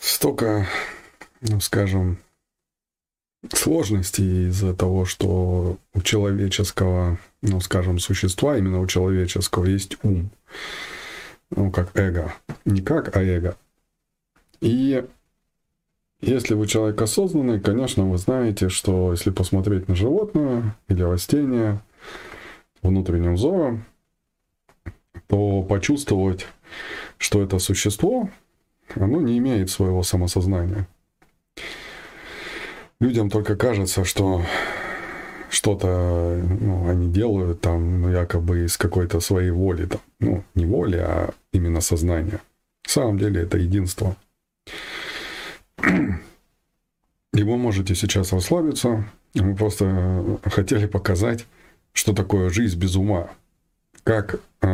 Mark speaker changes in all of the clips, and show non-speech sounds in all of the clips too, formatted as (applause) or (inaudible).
Speaker 1: столько, ну, скажем, сложностей из-за того, что у человеческого, ну, скажем, существа, именно у человеческого есть ум. Ну, как эго. Не как, а эго. И если вы человек осознанный, конечно, вы знаете, что если посмотреть на животное или растение внутренним взором, то почувствовать, что это существо, оно не имеет своего самосознания. Людям только кажется, что что-то ну, они делают там ну, якобы из какой-то своей воли. Там. Ну, не воли, а именно сознания. На самом деле это единство. И вы можете сейчас расслабиться. Мы просто хотели показать, что такое жизнь без ума. Как э,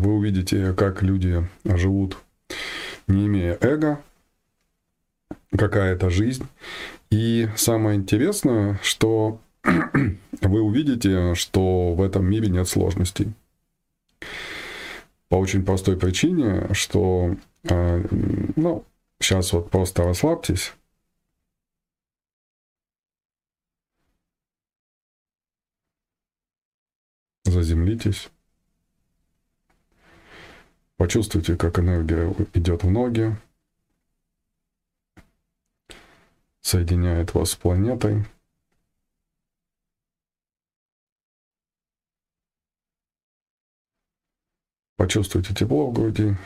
Speaker 1: вы увидите, как люди живут, не имея эго, какая это жизнь. И самое интересное, что (clears throat) вы увидите, что в этом мире нет сложностей. По очень простой причине, что, э, ну, сейчас вот просто расслабьтесь. Заземлитесь. Почувствуйте, как энергия идет в ноги, соединяет вас с планетой. Почувствуйте тепло в груди.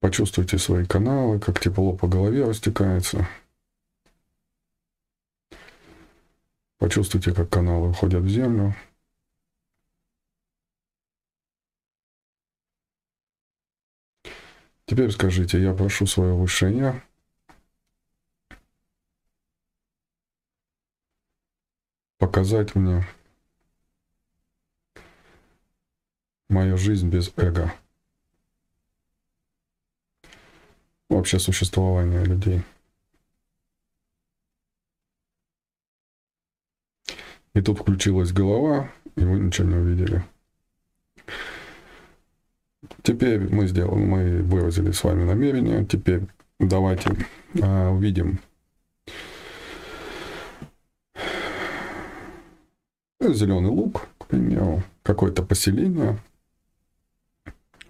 Speaker 1: Почувствуйте свои каналы, как тепло по голове растекается. Почувствуйте, как каналы уходят в землю. Теперь скажите, я прошу свое высшее Я показать мне мою жизнь без эго. Вообще существование людей. И тут включилась голова, и вы ничего не увидели. Теперь мы сделаем, мы выразили с вами намерение. Теперь давайте а, увидим зеленый лук, к примеру, какое-то поселение.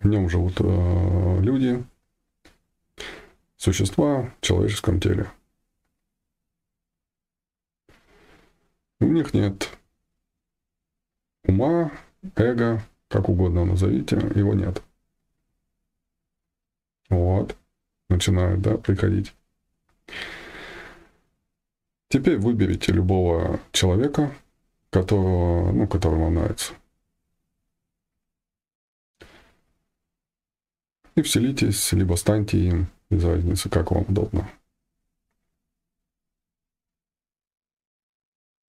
Speaker 1: В нем живут э, люди, существа в человеческом теле. У них нет ума, эго, как угодно назовите, его нет. Вот. Начинают, да, приходить. Теперь выберите любого человека, которого, ну, который вам нравится. И вселитесь, либо станьте им, без разницы, как вам удобно.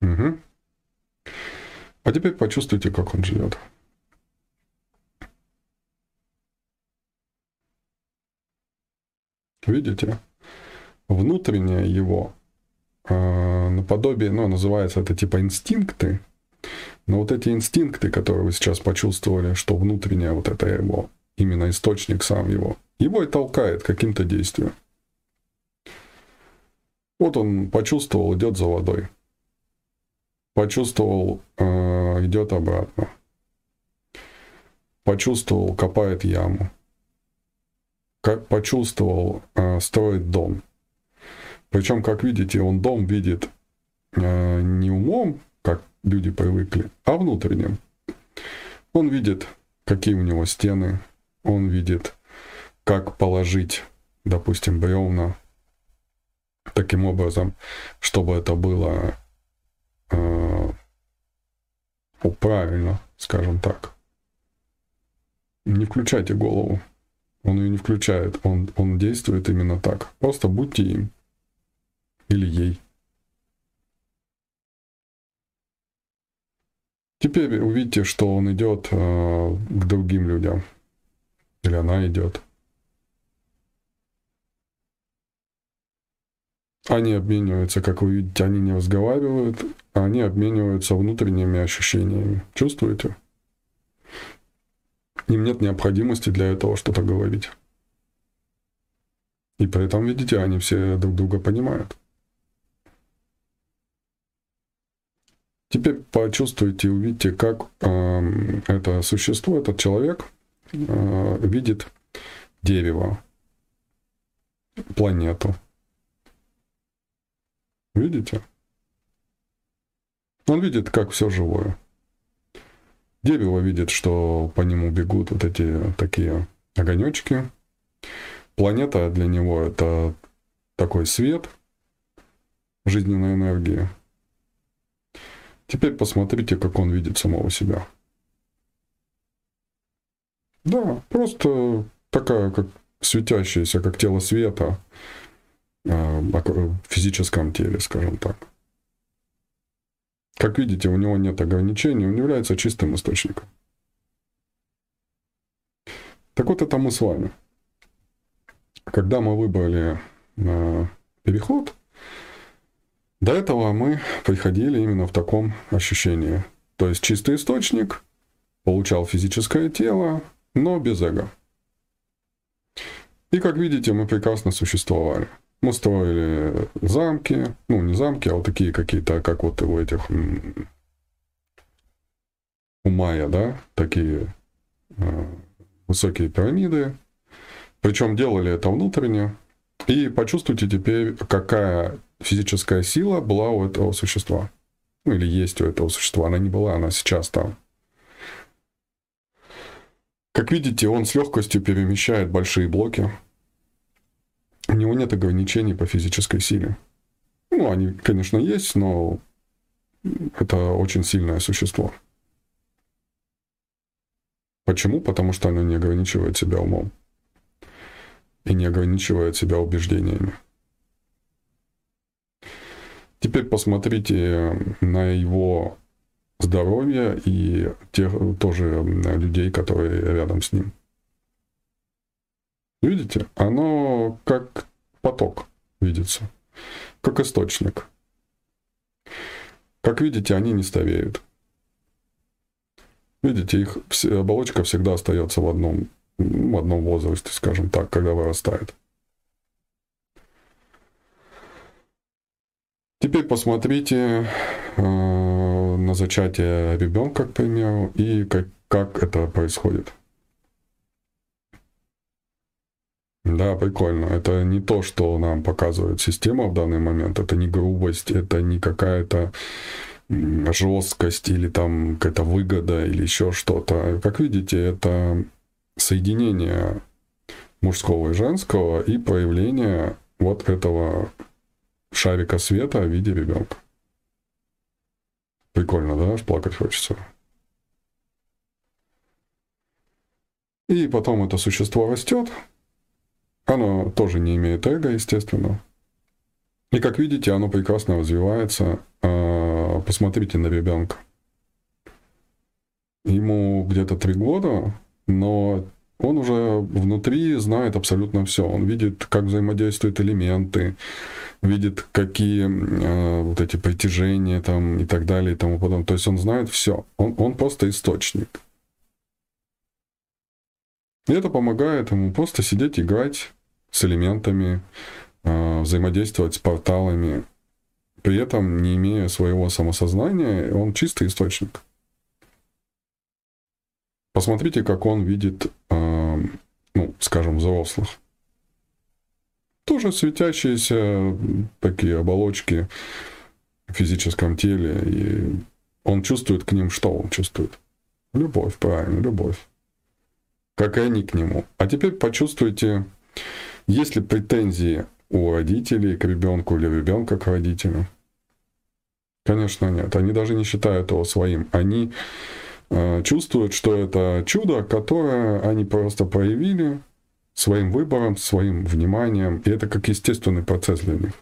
Speaker 1: Угу. А теперь почувствуйте, как он живет. Видите? Внутреннее его э, наподобие, ну, называется это типа инстинкты, но вот эти инстинкты, которые вы сейчас почувствовали, что внутреннее вот это его, именно источник сам его, его и толкает каким-то действием. Вот он почувствовал, идет за водой. Почувствовал, э, идет обратно. Почувствовал, копает яму почувствовал, э, строит дом. Причем, как видите, он дом видит э, не умом, как люди привыкли, а внутренним. Он видит, какие у него стены, он видит, как положить, допустим, бревна таким образом, чтобы это было правильно, скажем так. Не включайте голову. Он ее не включает, он, он действует именно так. Просто будьте им или ей. Теперь увидите, что он идет э, к другим людям. Или она идет. Они обмениваются, как вы видите, они не разговаривают, они обмениваются внутренними ощущениями. Чувствуете? Им нет необходимости для этого что-то говорить. И при этом, видите, они все друг друга понимают. Теперь почувствуйте, увидите, как э, это существо, этот человек э, видит дерево, планету. Видите? Он видит, как все живое. Дерево видит, что по нему бегут вот эти такие огонечки. Планета для него это такой свет жизненной энергии. Теперь посмотрите, как он видит самого себя. Да, просто такая, как светящаяся, как тело света в физическом теле, скажем так. Как видите, у него нет ограничений, он является чистым источником. Так вот, это мы с вами. Когда мы выбрали э, переход, до этого мы приходили именно в таком ощущении. То есть чистый источник, получал физическое тело, но без эго. И как видите, мы прекрасно существовали. Мы строили замки, ну не замки, а вот такие какие-то, как вот у этих у майя, да, такие э, высокие пирамиды. Причем делали это внутренне. И почувствуйте теперь, какая физическая сила была у этого существа. Ну или есть у этого существа. Она не была, она сейчас там. Как видите, он с легкостью перемещает большие блоки него нет ограничений по физической силе. Ну, они, конечно, есть, но это очень сильное существо. Почему? Потому что оно не ограничивает себя умом и не ограничивает себя убеждениями. Теперь посмотрите на его здоровье и тех тоже людей, которые рядом с ним. Видите? Оно как поток видится, как источник. Как видите, они не стареют. Видите, их оболочка всегда остается в одном, в одном возрасте, скажем так, когда вырастает. Теперь посмотрите э, на зачатие ребенка, к примеру, и как, как это происходит. Да, прикольно. Это не то, что нам показывает система в данный момент. Это не грубость, это не какая-то жесткость или там какая-то выгода или еще что-то. Как видите, это соединение мужского и женского и проявление вот этого шарика света в виде ребенка. Прикольно, да? Аж плакать хочется. И потом это существо растет, оно тоже не имеет эго, естественно. И как видите, оно прекрасно развивается. А, посмотрите на ребенка. Ему где-то три года, но он уже внутри знает абсолютно все. Он видит, как взаимодействуют элементы, видит, какие э, вот эти притяжения там и так далее и тому подобное. То есть он знает все. Он, он просто источник. И это помогает ему просто сидеть, играть с элементами, а, взаимодействовать с порталами, при этом не имея своего самосознания, он чистый источник. Посмотрите, как он видит, а, ну, скажем, взрослых. Тоже светящиеся такие оболочки в физическом теле, и он чувствует к ним, что он чувствует? Любовь, правильно, любовь. Как и они к нему. А теперь почувствуйте есть ли претензии у родителей к ребенку или ребенка к родителю? Конечно, нет. Они даже не считают его своим. Они э, чувствуют, что это чудо, которое они просто проявили своим выбором, своим вниманием, и это как естественный процесс для них.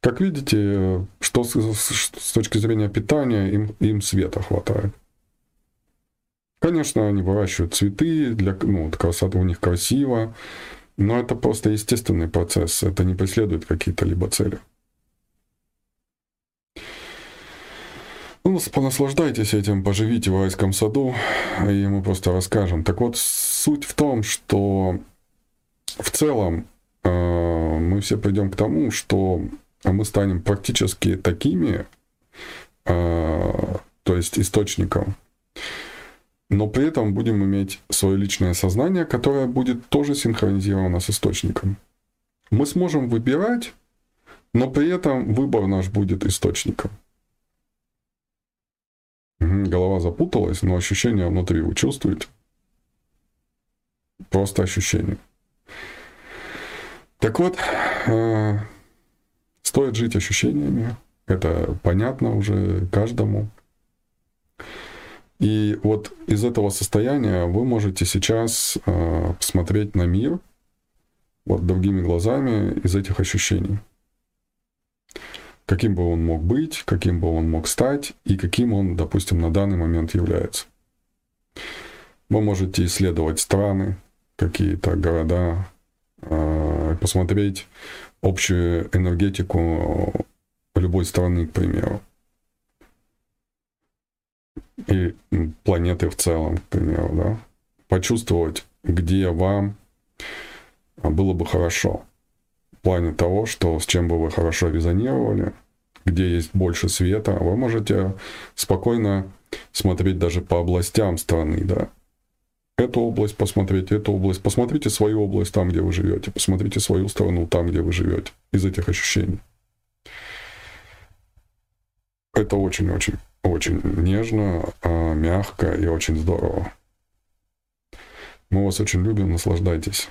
Speaker 1: Как видите, что с, с точки зрения питания им, им света хватает. Конечно, они выращивают цветы, для, ну, красота у них красиво, но это просто естественный процесс, это не преследует какие-то либо цели. Ну, понаслаждайтесь этим, поживите в райском саду, и мы просто расскажем. Так вот, суть в том, что в целом э, мы все придем к тому, что мы станем практически такими, э, то есть источником, но при этом будем иметь свое личное сознание, которое будет тоже синхронизировано с источником. Мы сможем выбирать, но при этом выбор наш будет источником. Голова запуталась, но ощущение внутри вы чувствуете? Просто ощущение. Так вот, э, стоит жить ощущениями. Это понятно уже каждому. И вот из этого состояния вы можете сейчас э, посмотреть на мир вот другими глазами из этих ощущений каким бы он мог быть, каким бы он мог стать и каким он, допустим, на данный момент является. Вы можете исследовать страны, какие-то города, а, посмотреть общую энергетику любой страны, к примеру. И планеты в целом, к примеру, да. Почувствовать, где вам было бы хорошо в плане того, что с чем бы вы хорошо резонировали, где есть больше света, вы можете спокойно смотреть даже по областям страны, да. Эту область посмотреть, эту область. Посмотрите свою область там, где вы живете. Посмотрите свою страну там, где вы живете. Из этих ощущений. Это очень-очень, очень нежно, а, мягко и очень здорово. Мы вас очень любим, наслаждайтесь.